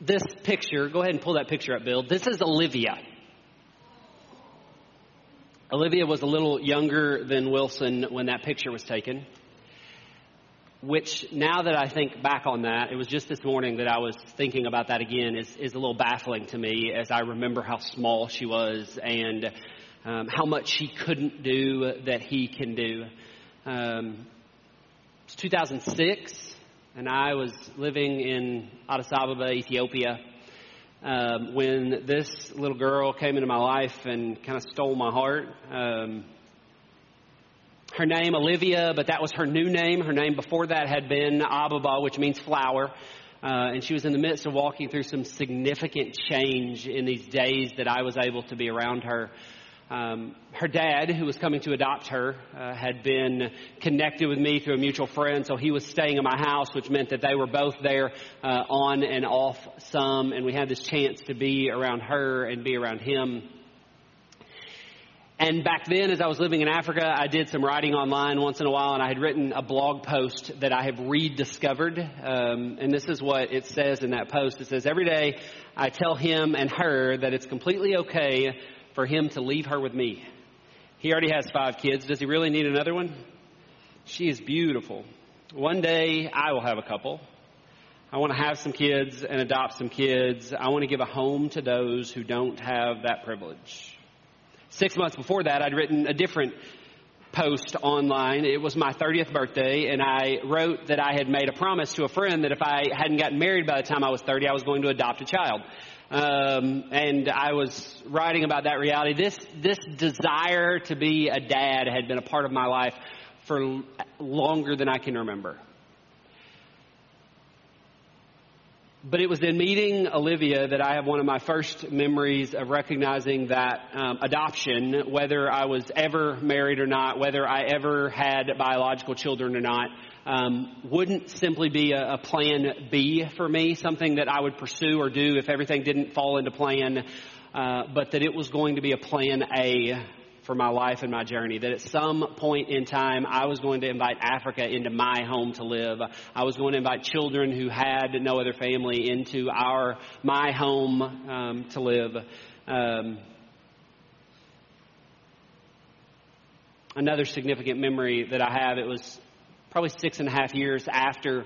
this picture, go ahead and pull that picture up, Bill. This is Olivia. Olivia was a little younger than Wilson when that picture was taken. Which, now that I think back on that, it was just this morning that I was thinking about that again, is, is a little baffling to me as I remember how small she was and um, how much she couldn't do that he can do. Um, it's 2006, and I was living in Addis Ababa, Ethiopia, um, when this little girl came into my life and kind of stole my heart. Um, her name Olivia, but that was her new name. Her name before that had been Ababa, which means flower. Uh, and she was in the midst of walking through some significant change in these days that I was able to be around her. Um, her dad, who was coming to adopt her, uh, had been connected with me through a mutual friend, so he was staying in my house, which meant that they were both there uh, on and off some, and we had this chance to be around her and be around him. And back then, as I was living in Africa, I did some writing online once in a while, and I had written a blog post that I have rediscovered. Um, and this is what it says in that post. It says, Every day I tell him and her that it's completely okay for him to leave her with me. He already has five kids. Does he really need another one? She is beautiful. One day I will have a couple. I want to have some kids and adopt some kids. I want to give a home to those who don't have that privilege. Six months before that, I'd written a different post online. It was my 30th birthday, and I wrote that I had made a promise to a friend that if I hadn't gotten married by the time I was 30, I was going to adopt a child. Um, and I was writing about that reality. This this desire to be a dad had been a part of my life for longer than I can remember. But it was in meeting Olivia that I have one of my first memories of recognizing that um, adoption, whether I was ever married or not, whether I ever had biological children or not, um, wouldn't simply be a, a, plan B for me, something that I would pursue or do if everything didn't fall into plan, uh, but that it was going to be a plan A for my life and my journey. That at some point in time, I was going to invite Africa into my home to live. I was going to invite children who had no other family into our my home um, to live. Um, another significant memory that I have, it was probably six and a half years after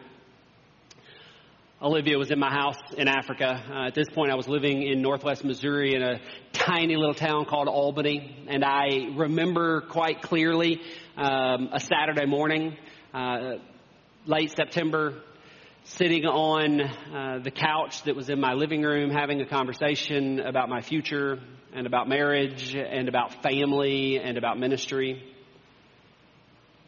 Olivia was in my house in Africa. Uh, at this point, I was living in northwest Missouri in a tiny little town called Albany. And I remember quite clearly um, a Saturday morning, uh, late September, sitting on uh, the couch that was in my living room having a conversation about my future and about marriage and about family and about ministry.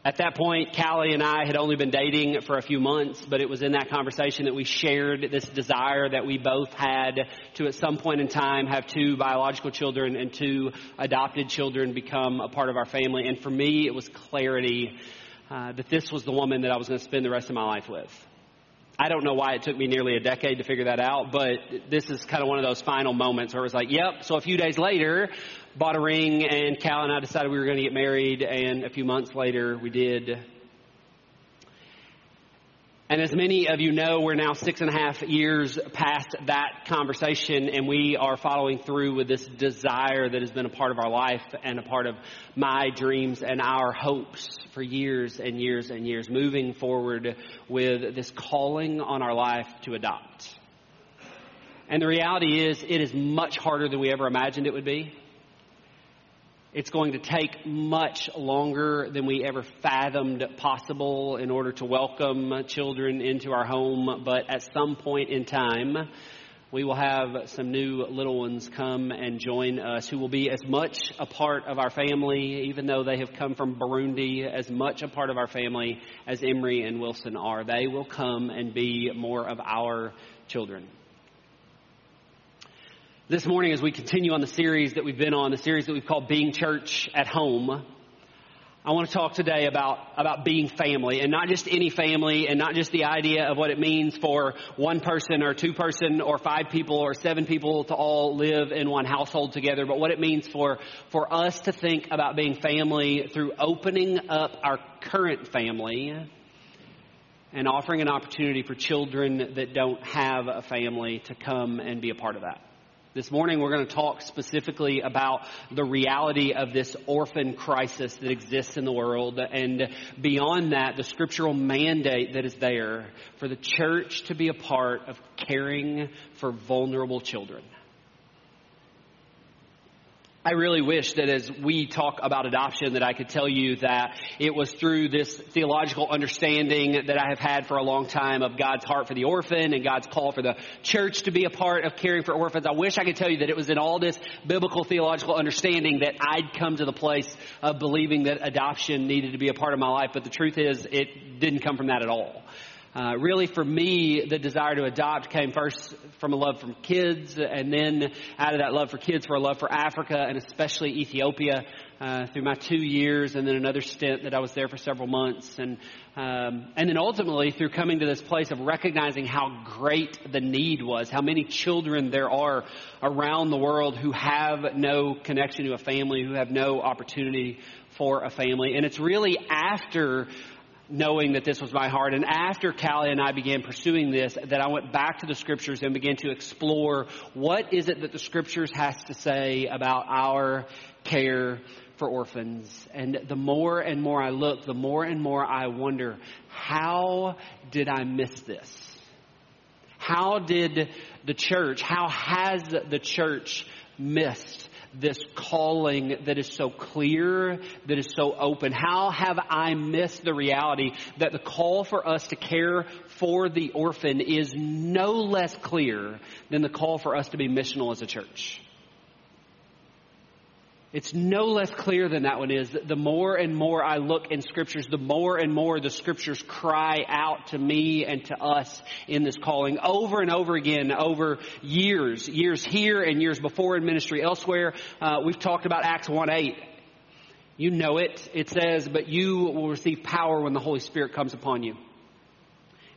At that point, Callie and I had only been dating for a few months, but it was in that conversation that we shared this desire that we both had to at some point in time have two biological children and two adopted children become a part of our family. And for me, it was clarity uh, that this was the woman that I was going to spend the rest of my life with. I don't know why it took me nearly a decade to figure that out, but this is kind of one of those final moments where it was like, yep. So a few days later, bought a ring, and Cal and I decided we were going to get married, and a few months later, we did. And as many of you know, we're now six and a half years past that conversation, and we are following through with this desire that has been a part of our life and a part of my dreams and our hopes for years and years and years, moving forward with this calling on our life to adopt. And the reality is, it is much harder than we ever imagined it would be. It's going to take much longer than we ever fathomed possible in order to welcome children into our home, but at some point in time, we will have some new little ones come and join us who will be as much a part of our family, even though they have come from Burundi, as much a part of our family as Emery and Wilson are. They will come and be more of our children. This morning, as we continue on the series that we've been on, the series that we've called Being Church at Home, I want to talk today about, about being family and not just any family and not just the idea of what it means for one person or two person or five people or seven people to all live in one household together, but what it means for, for us to think about being family through opening up our current family and offering an opportunity for children that don't have a family to come and be a part of that. This morning we're going to talk specifically about the reality of this orphan crisis that exists in the world and beyond that, the scriptural mandate that is there for the church to be a part of caring for vulnerable children. I really wish that as we talk about adoption that I could tell you that it was through this theological understanding that I have had for a long time of God's heart for the orphan and God's call for the church to be a part of caring for orphans. I wish I could tell you that it was in all this biblical theological understanding that I'd come to the place of believing that adoption needed to be a part of my life, but the truth is it didn't come from that at all. Uh, really, for me, the desire to adopt came first from a love for kids, and then out of that love for kids, for a love for Africa and especially Ethiopia. Uh, through my two years, and then another stint that I was there for several months, and um, and then ultimately through coming to this place of recognizing how great the need was, how many children there are around the world who have no connection to a family, who have no opportunity for a family, and it's really after knowing that this was my heart. And after Callie and I began pursuing this, that I went back to the scriptures and began to explore what is it that the scriptures has to say about our care for orphans. And the more and more I look, the more and more I wonder, how did I miss this? How did the church, how has the church missed this calling that is so clear, that is so open? How have I missed the reality that the call for us to care for the orphan is no less clear than the call for us to be missional as a church? It's no less clear than that one is. The more and more I look in scriptures, the more and more the scriptures cry out to me and to us in this calling over and over again over years, years here and years before in ministry elsewhere. Uh, we've talked about Acts 1 8. You know it. It says, but you will receive power when the Holy Spirit comes upon you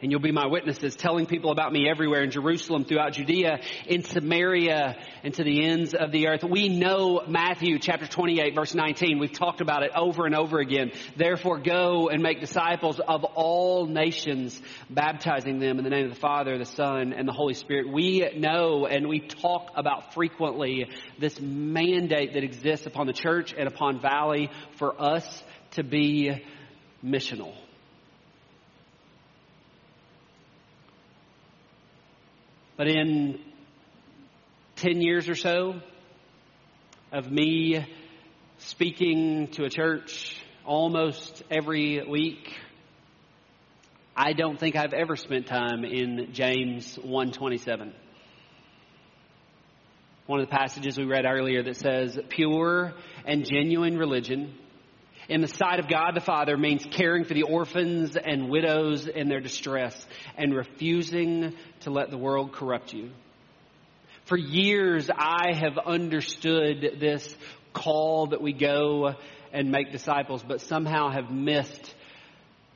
and you'll be my witnesses, telling people about me everywhere in Jerusalem, throughout Judea, in Samaria, and to the ends of the earth. We know Matthew chapter 28 verse 19. We've talked about it over and over again. Therefore go and make disciples of all nations, baptizing them in the name of the Father, the Son, and the Holy Spirit. We know and we talk about frequently this mandate that exists upon the church and upon Valley for us to be missional. But in 10 years or so of me speaking to a church almost every week, I don't think I've ever spent time in James 127. One of the passages we read earlier that says, pure and genuine religion in the sight of God the Father means caring for the orphans and widows in their distress and refusing to let the world corrupt you. For years, I have understood this call that we go and make disciples, but somehow have missed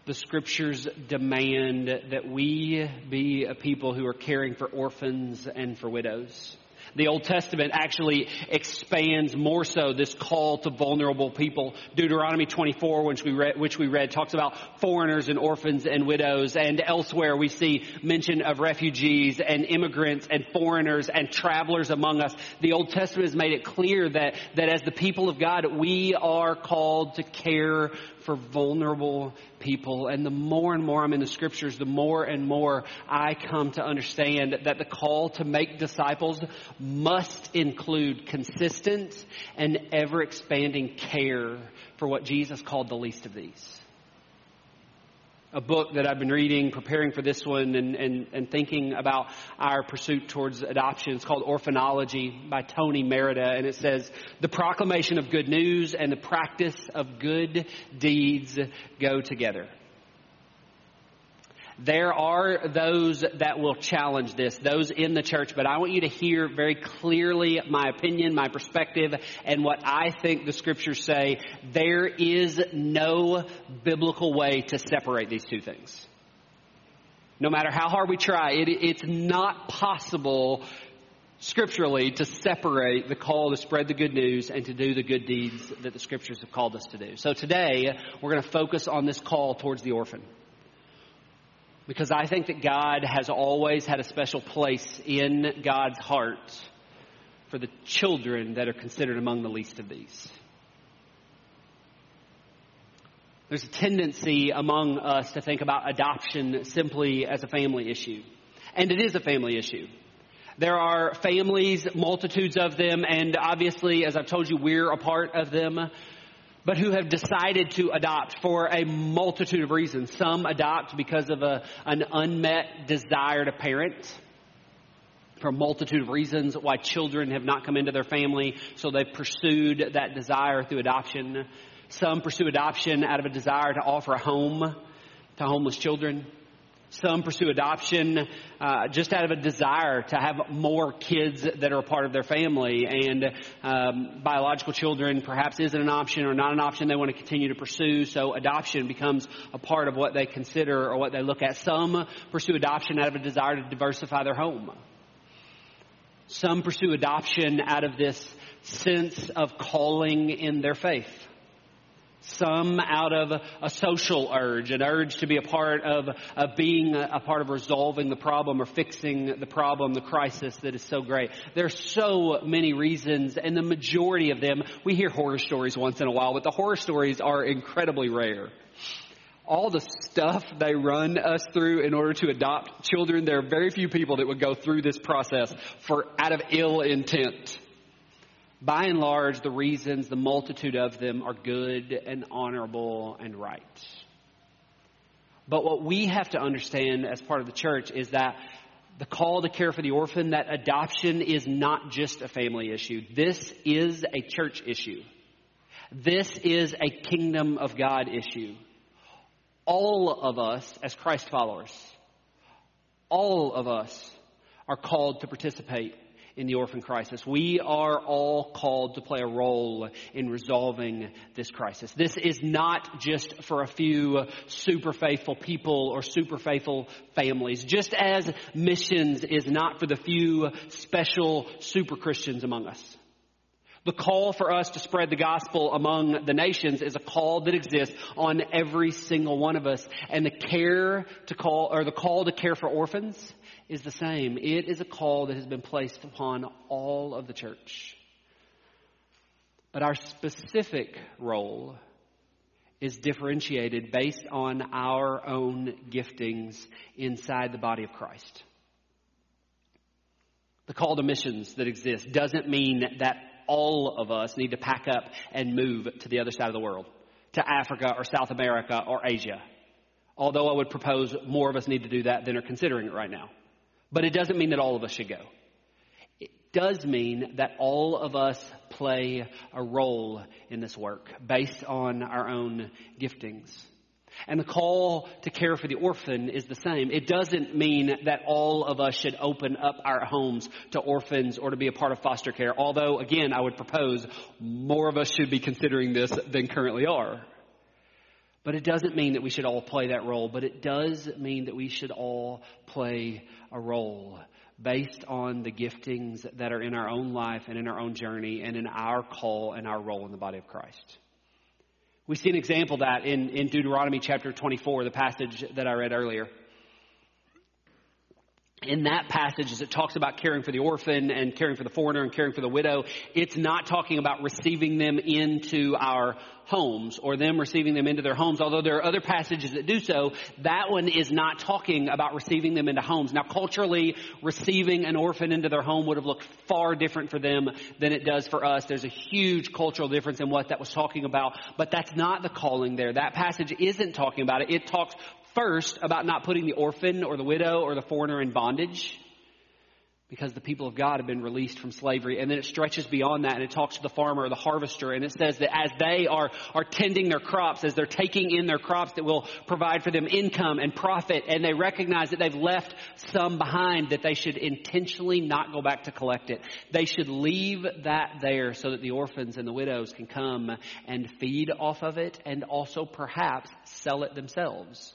the scriptures demand that we be a people who are caring for orphans and for widows. The Old Testament actually expands more so this call to vulnerable people. Deuteronomy 24, which we read, which we read talks about foreigners and orphans and widows. And elsewhere we see mention of refugees and immigrants and foreigners and travelers among us. The Old Testament has made it clear that, that as the people of God, we are called to care for vulnerable people. And the more and more I'm in the scriptures, the more and more I come to understand that the call to make disciples must include consistent and ever expanding care for what Jesus called the least of these a book that I've been reading, preparing for this one, and, and, and thinking about our pursuit towards adoption. It's called Orphanology by Tony Merida, and it says, The proclamation of good news and the practice of good deeds go together. There are those that will challenge this, those in the church, but I want you to hear very clearly my opinion, my perspective, and what I think the scriptures say. There is no biblical way to separate these two things. No matter how hard we try, it, it's not possible scripturally to separate the call to spread the good news and to do the good deeds that the scriptures have called us to do. So today, we're going to focus on this call towards the orphan. Because I think that God has always had a special place in God's heart for the children that are considered among the least of these. There's a tendency among us to think about adoption simply as a family issue. And it is a family issue. There are families, multitudes of them, and obviously, as I've told you, we're a part of them, but who have decided to adopt for a multitude of reasons. Some adopt because of a, an unmet desire to parent for a multitude of reasons why children have not come into their family, so they've pursued that desire through adoption. Some pursue adoption out of a desire to offer a home to homeless children. Some pursue adoption uh, just out of a desire to have more kids that are a part of their family, and um, biological children perhaps isn't an option or not an option they want to continue to pursue. So adoption becomes a part of what they consider or what they look at. Some pursue adoption out of a desire to diversify their home. Some pursue adoption out of this sense of calling in their faith some out of a social urge, an urge to be a part of, of being a, a, part of resolving the problem or fixing the problem, the crisis that is so great. There are so many reasons, and the majority of them, we hear horror stories once in a while, but the horror stories are incredibly rare. All the stuff they run us through in order to adopt children, there are very few people that would go through this process for out of ill intent by and large, the reasons, the multitude of them, are good and honorable and right. But what we have to understand as part of the church is that the call to care for the orphan, that adoption is not just a family issue. This is a church issue. This is a kingdom of God issue. All of us, as Christ followers, all of us are called to participate in the orphan crisis. We are all called to play a role in resolving this crisis. This is not just for a few super faithful people or super faithful families, just as missions is not for the few special super Christians among us. The call for us to spread the gospel among the nations is a call that exists on every single one of us. And the care to call, or the call to care for orphans is the same. It is a call that has been placed upon all of the church. But our specific role is differentiated based on our own giftings inside the body of Christ. The call to missions that exists doesn't mean that all of us need to pack up and move to the other side of the world, to Africa or South America or Asia. Although I would propose more of us need to do that than are considering it right now. But it doesn't mean that all of us should go. It does mean that all of us play a role in this work based on our own giftings. And the call to care for the orphan is the same. It doesn't mean that all of us should open up our homes to orphans or to be a part of foster care. Although, again, I would propose more of us should be considering this than currently are. But it doesn't mean that we should all play that role, but it does mean that we should all play a role based on the giftings that are in our own life and in our own journey and in our call and our role in the body of Christ. We see an example of that in, in Deuteronomy chapter 24, the passage that I read earlier. In that passage, as it talks about caring for the orphan and caring for the foreigner and caring for the widow, it's not talking about receiving them into our homes or them receiving them into their homes, although there are other passages that do so. That one is not talking about receiving them into homes. Now, culturally, receiving an orphan into their home would have looked far different for them than it does for us. There's a huge cultural difference in what that was talking about, but that's not the calling there. That passage isn't talking about it. It talks first about not putting the orphan or the widow or the foreigner in bondage because the people of God have been released from slavery. And then it stretches beyond that and it talks to the farmer or the harvester and it says that as they are, are tending their crops, as they're taking in their crops that will provide for them income and profit, and they recognize that they've left some behind, that they should intentionally not go back to collect it. They should leave that there so that the orphans and the widows can come and feed off of it and also perhaps sell it themselves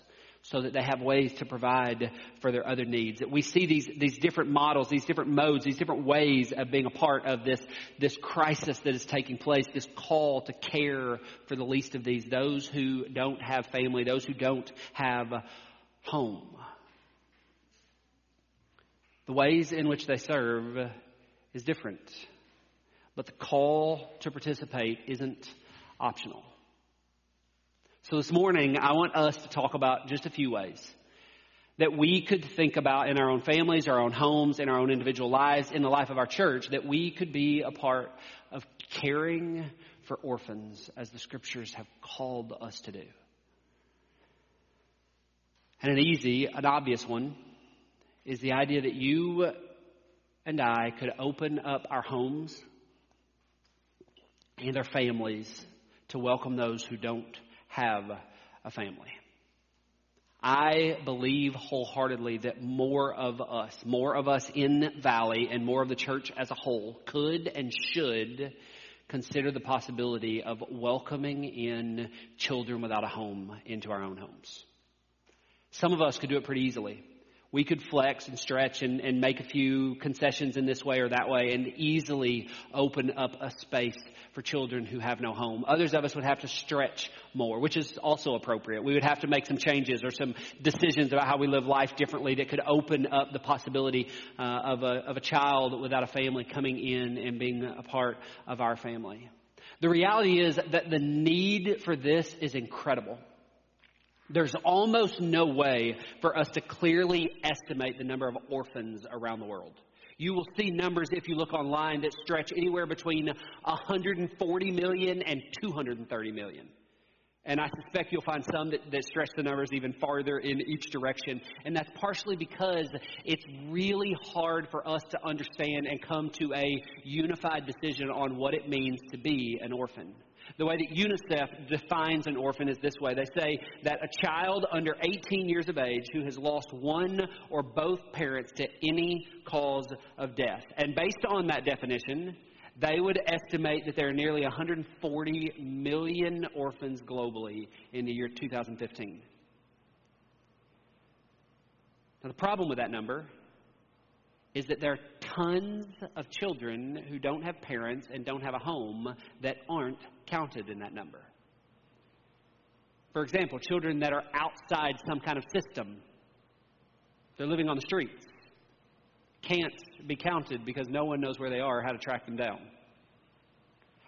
so that they have ways to provide for their other needs. We see these, these different models, these different modes, these different ways of being a part of this, this crisis that is taking place, this call to care for the least of these, those who don't have family, those who don't have home. The ways in which they serve is different. But the call to participate isn't optional. So this morning, I want us to talk about just a few ways that we could think about in our own families, our own homes, in our own individual lives, in the life of our church, that we could be a part of caring for orphans as the scriptures have called us to do. And an easy, an obvious one is the idea that you and I could open up our homes and our families to welcome those who don't have a family. I believe wholeheartedly that more of us, more of us in Valley and more of the church as a whole could and should consider the possibility of welcoming in children without a home into our own homes. Some of us could do it pretty easily we could flex and stretch and, and make a few concessions in this way or that way and easily open up a space for children who have no home. Others of us would have to stretch more, which is also appropriate. We would have to make some changes or some decisions about how we live life differently that could open up the possibility uh, of, a, of a child without a family coming in and being a part of our family. The reality is that the need for this is incredible. There's almost no way for us to clearly estimate the number of orphans around the world. You will see numbers if you look online that stretch anywhere between 140 million and 230 million. And I suspect you'll find some that, that, stretch the numbers even farther in each direction. And that's partially because it's really hard for us to understand and come to a unified decision on what it means to be an orphan. The way that UNICEF defines an orphan is this way they say that a child under 18 years of age who has lost one or both parents to any cause of death. And based on that definition, they would estimate that there are nearly 140 million orphans globally in the year 2015. Now, the problem with that number is that there are tons of children who don't have parents and don't have a home that aren't counted in that number. For example, children that are outside some kind of system, they're living on the streets, can't be counted because no one knows where they are how to track them down.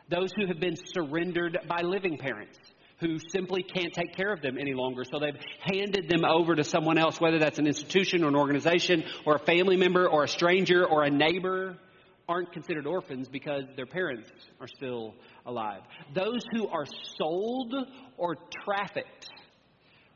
Those who have been surrendered by living parents who simply can't take care of them any longer. So they've handed them over to someone else, whether that's an institution or an organization or a family member or a stranger or a neighbor, aren't considered orphans because their parents are still alive. Those who are sold or trafficked,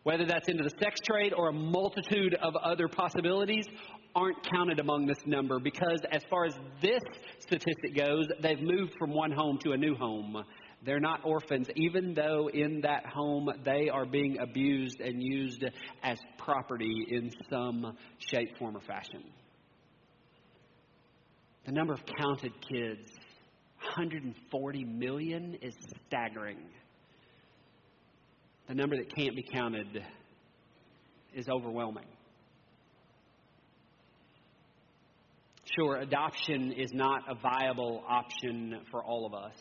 whether that's into the sex trade or a multitude of other possibilities, aren't counted among this number because, as far as this statistic goes, they've moved from one home to a new home. They're not orphans, even though in that home they are being abused and used as property in some shape, form, or fashion. The number of counted kids, 140 million, is staggering. The number that can't be counted is overwhelming. Sure, adoption is not a viable option for all of us.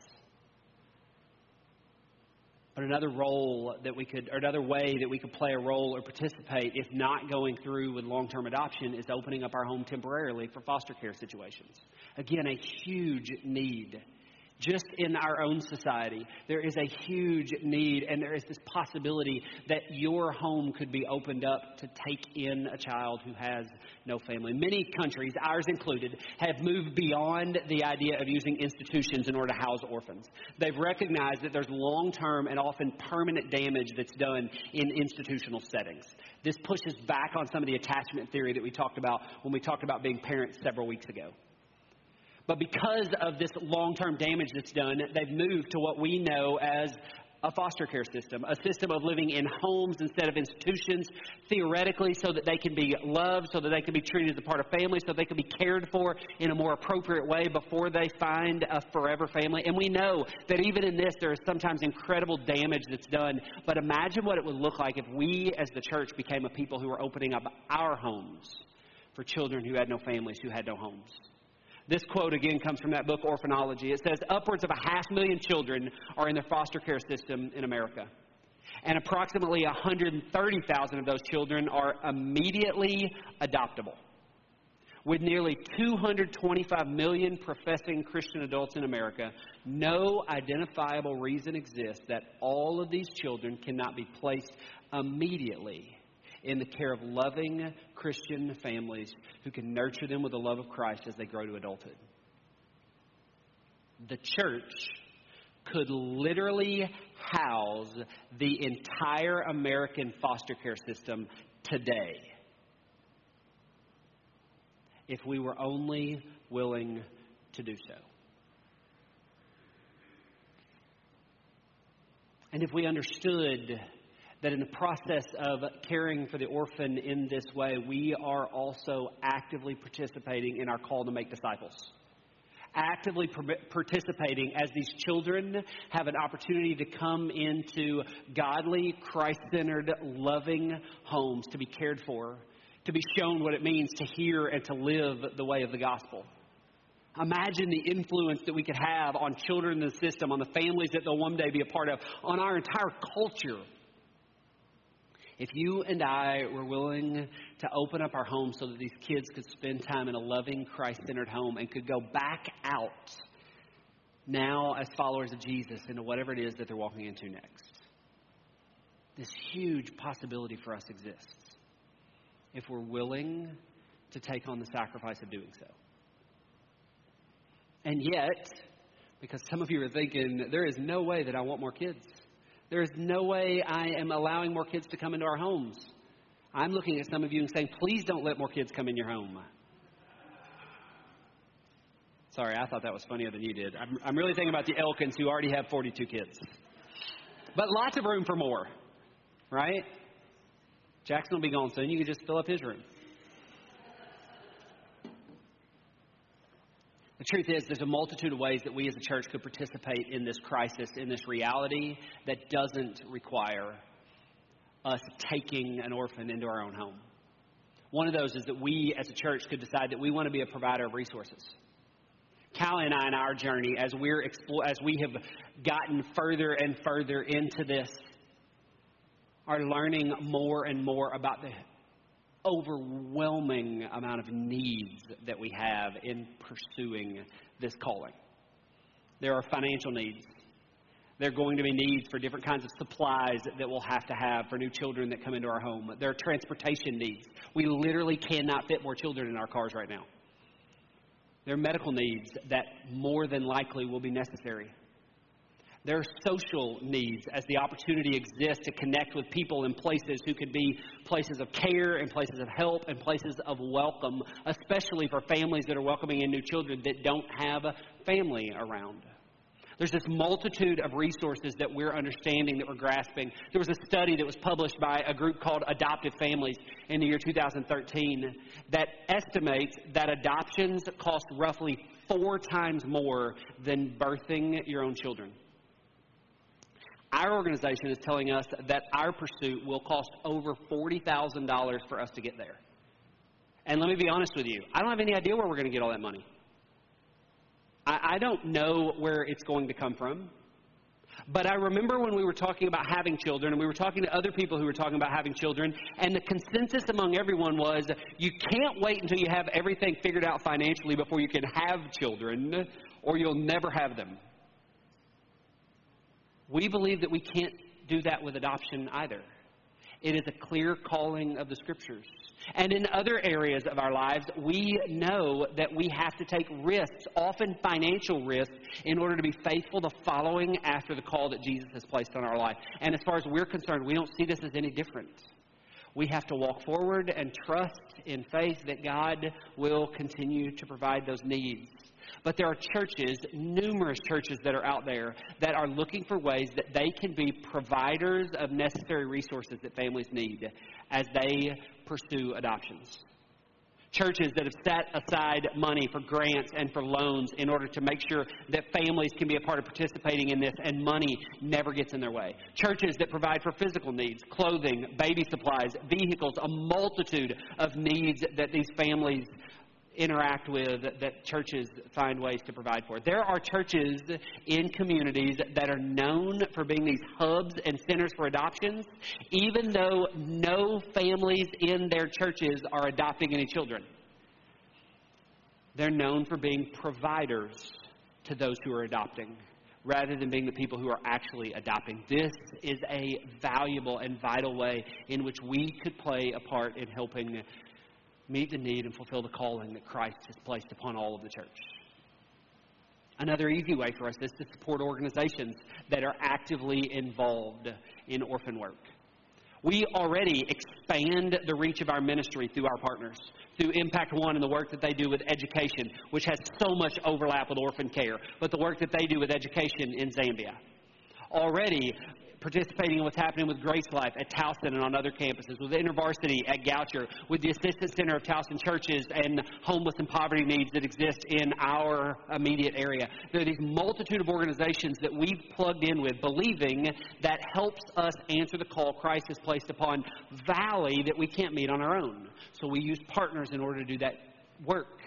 But another role that we could, or another way that we could play a role or participate, if not going through with long term adoption, is opening up our home temporarily for foster care situations. Again, a huge need just in our own society, there is a huge need, and there is this possibility that your home could be opened up to take in a child who has no family. Many countries, ours included, have moved beyond the idea of using institutions in order to house orphans. They've recognized that there's long term and often permanent damage that's done in institutional settings. This pushes back on some of the attachment theory that we talked about when we talked about being parents several weeks ago. But because of this long term damage that's done, they've moved to what we know as a foster care system, a system of living in homes instead of institutions, theoretically, so that they can be loved, so that they can be treated as a part of family, so they can be cared for in a more appropriate way before they find a forever family. And we know that even in this, there is sometimes incredible damage that's done. But imagine what it would look like if we, as the church, became a people who were opening up our homes for children who had no families, who had no homes. This quote again comes from that book, Orphanology. It says upwards of a half million children are in the foster care system in America. And approximately 130,000 of those children are immediately adoptable. with nearly 225 million professing Christian adults in America, no identifiable reason exists that all of these children cannot be placed immediately in the care of loving Christian families who can nurture them with the love of Christ as they grow to adulthood. The church could literally house the entire American foster care system today if we were only willing to do so. And if we understood that in the process of caring for the orphan in this way, we are also actively participating in our call to make disciples. Actively participating as these children have an opportunity to come into godly, Christ centered, loving homes to be cared for, to be shown what it means to hear and to live the way of the gospel. Imagine the influence that we could have on children in the system, on the families that they'll one day be a part of, on our entire culture. If you and I were willing to open up our homes so that these kids could spend time in a loving, Christ centered home and could go back out now as followers of Jesus into whatever it is that they're walking into next, this huge possibility for us exists if we're willing to take on the sacrifice of doing so. And yet, because some of you are thinking, there is no way that I want more kids. There is no way I am allowing more kids to come into our homes. I'm looking at some of you and saying, please don't let more kids come in your home. Sorry, I thought that was funnier than you did. I'm, I'm really thinking about the Elkins who already have 42 kids. But lots of room for more, right? Jackson will be gone soon. You can just fill up his room. The truth is, there's a multitude of ways that we as a church could participate in this crisis, in this reality that doesn't require us taking an orphan into our own home. One of those is that we as a church could decide that we want to be a provider of resources. Callie and I, in our journey, as we're explore, as we have gotten further and further into this, are learning more and more about the overwhelming amount of needs that we have in pursuing this calling. There are financial needs. There are going to be needs for different kinds of supplies that we'll have to have for new children that come into our home. There are transportation needs. We literally cannot fit more children in our cars right now. There are medical needs that more than likely will be necessary. There are social needs as the opportunity exists to connect with people in places who could be places of care and places of help and places of welcome, especially for families that are welcoming in new children that don't have family around. There's this multitude of resources that we're understanding, that we're grasping. There was a study that was published by a group called Adoptive Families in the year 2013 that estimates that adoptions cost roughly four times more than birthing your own children. Our organization is telling us that our pursuit will cost over $40,000 for us to get there. And let me be honest with you, I don't have any idea where we're going to get all that money. I, I don't know where it's going to come from. But I remember when we were talking about having children, and we were talking to other people who were talking about having children, and the consensus among everyone was you can't wait until you have everything figured out financially before you can have children, or you'll never have them. We believe that we can't do that with adoption either. It is a clear calling of the scriptures. And in other areas of our lives, we know that we have to take risks, often financial risks, in order to be faithful to following after the call that Jesus has placed on our life. And as far as we're concerned, we don't see this as any different. We have to walk forward and trust in faith that God will continue to provide those needs. But there are churches, numerous churches that are out there that are looking for ways that they can be providers of necessary resources that families need as they pursue adoptions. Churches that have set aside money for grants and for loans in order to make sure that families can be a part of participating in this and money never gets in their way. Churches that provide for physical needs, clothing, baby supplies, vehicles, a multitude of needs that these families interact with that churches find ways to provide for. There are churches in communities that are known for being these hubs and centers for adoptions, even though no families in their churches are adopting any children. They're known for being providers to those who are adopting rather than being the people who are actually adopting. This is a valuable and vital way in which we could play a part in helping meet the need and fulfill the calling that Christ has placed upon all of the church. Another easy way for us is to support organizations that are actively involved in orphan work. We already expand the reach of our ministry through our partners, through Impact One and the work that they do with education, which has so much overlap with orphan care, but the work that they do with education in Zambia. Already, participating in what's happening with Grace Life at Towson and on other campuses, with InterVarsity at Goucher, with the Assistance Center of Towson churches and homeless and poverty needs that exist in our immediate area. There are these multitude of organizations that we've plugged in with, believing that helps us answer the call Christ has placed upon Valley that we can't meet on our own. So we use partners in order to do that work.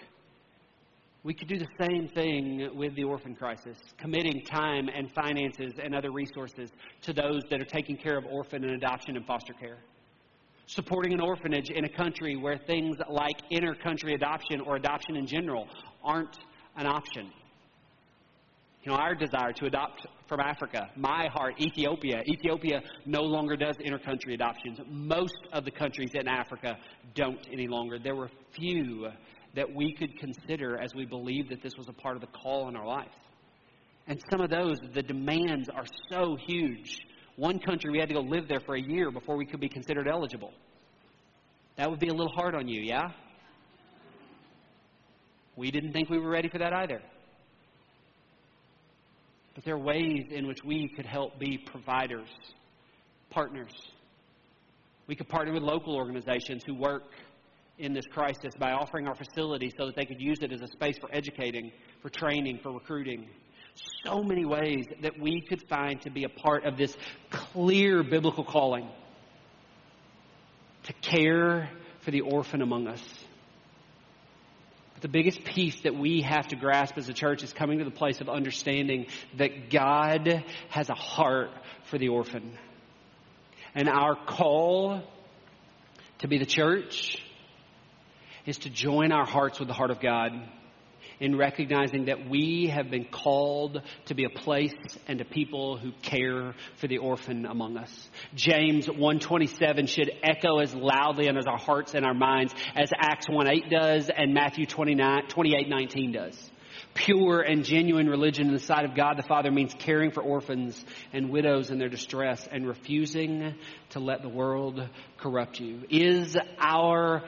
We could do the same thing with the orphan crisis, committing time and finances and other resources to those that are taking care of orphan and adoption and foster care. Supporting an orphanage in a country where things like inter-country adoption or adoption in general aren't an option. You know, our desire to adopt from Africa, my heart, Ethiopia. Ethiopia no longer does inter-country adoptions. Most of the countries in Africa don't any longer. There were few that we could consider as we believe that this was a part of the call in our life. And some of those, the demands are so huge. One country, we had to go live there for a year before we could be considered eligible. That would be a little hard on you, yeah? We didn't think we were ready for that either. But there are ways in which we could help be providers, partners. We could partner with local organizations who work in this crisis by offering our facility so that they could use it as a space for educating, for training, for recruiting. So many ways that we could find to be a part of this clear biblical calling to care for the orphan among us. But the biggest piece that we have to grasp as a church is coming to the place of understanding that God has a heart for the orphan. And our call to be the church is to join our hearts with the heart of God in recognizing that we have been called to be a place and a people who care for the orphan among us. James 127 should echo as loudly in our hearts and our minds as Acts 1:8 does and Matthew 29, 28:19 does. Pure and genuine religion in the sight of God the Father means caring for orphans and widows in their distress and refusing to let the world corrupt you. Is our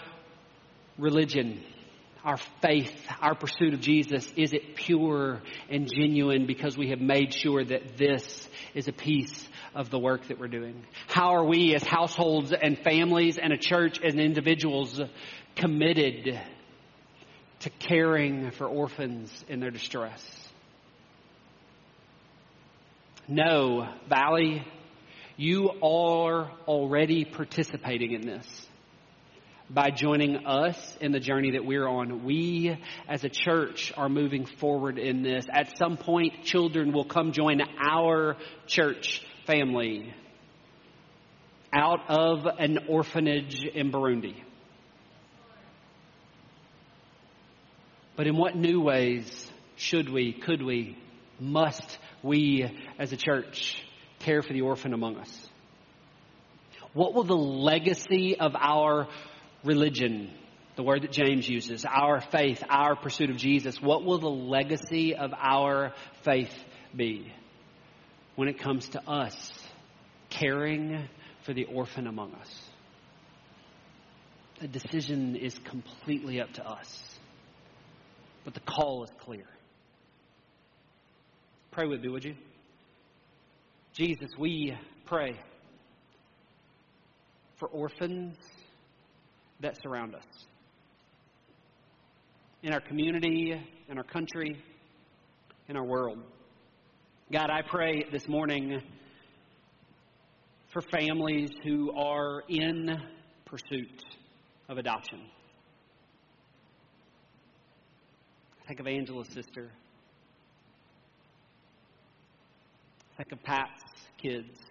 religion, our faith, our pursuit of Jesus, is it pure and genuine because we have made sure that this is a piece of the work that we're doing? How are we as households and families and a church and individuals committed to caring for orphans in their distress? No, Valley, you are already participating in this by joining us in the journey that we're on. We as a church are moving forward in this. At some point, children will come join our church family out of an orphanage in Burundi. But in what new ways should we, could we, must we as a church care for the orphan among us? What will the legacy of our religion, the word that James uses, our faith, our pursuit of Jesus, what will the legacy of our faith be when it comes to us caring for the orphan among us? The decision is completely up to us, but the call is clear. Pray with me, would you? Jesus, we pray for orphans that surround us. In our community, in our country, in our world. God, I pray this morning for families who are in pursuit of adoption. Think of Angela's sister. Think of Pat's kids.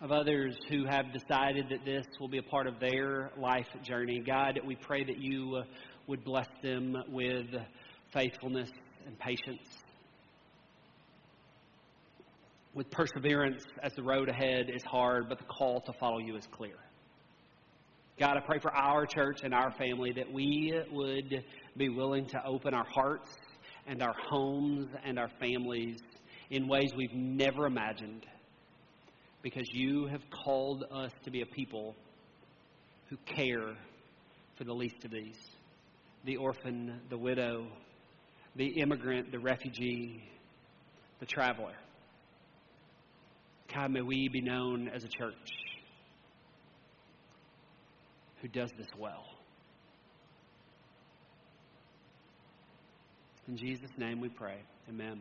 Of others who have decided that this will be a part of their life journey. God, we pray that you uh, would bless them with faithfulness and patience, with perseverance as the road ahead is hard, but the call to follow you is clear. God, I pray for our church and our family that we would be willing to open our hearts and our homes and our families in ways we've never imagined because you have called us to be a people who care for the least of these the orphan, the widow, the immigrant, the refugee, the traveler. God, may we be known as a church who does this well. In Jesus' name we pray. Amen.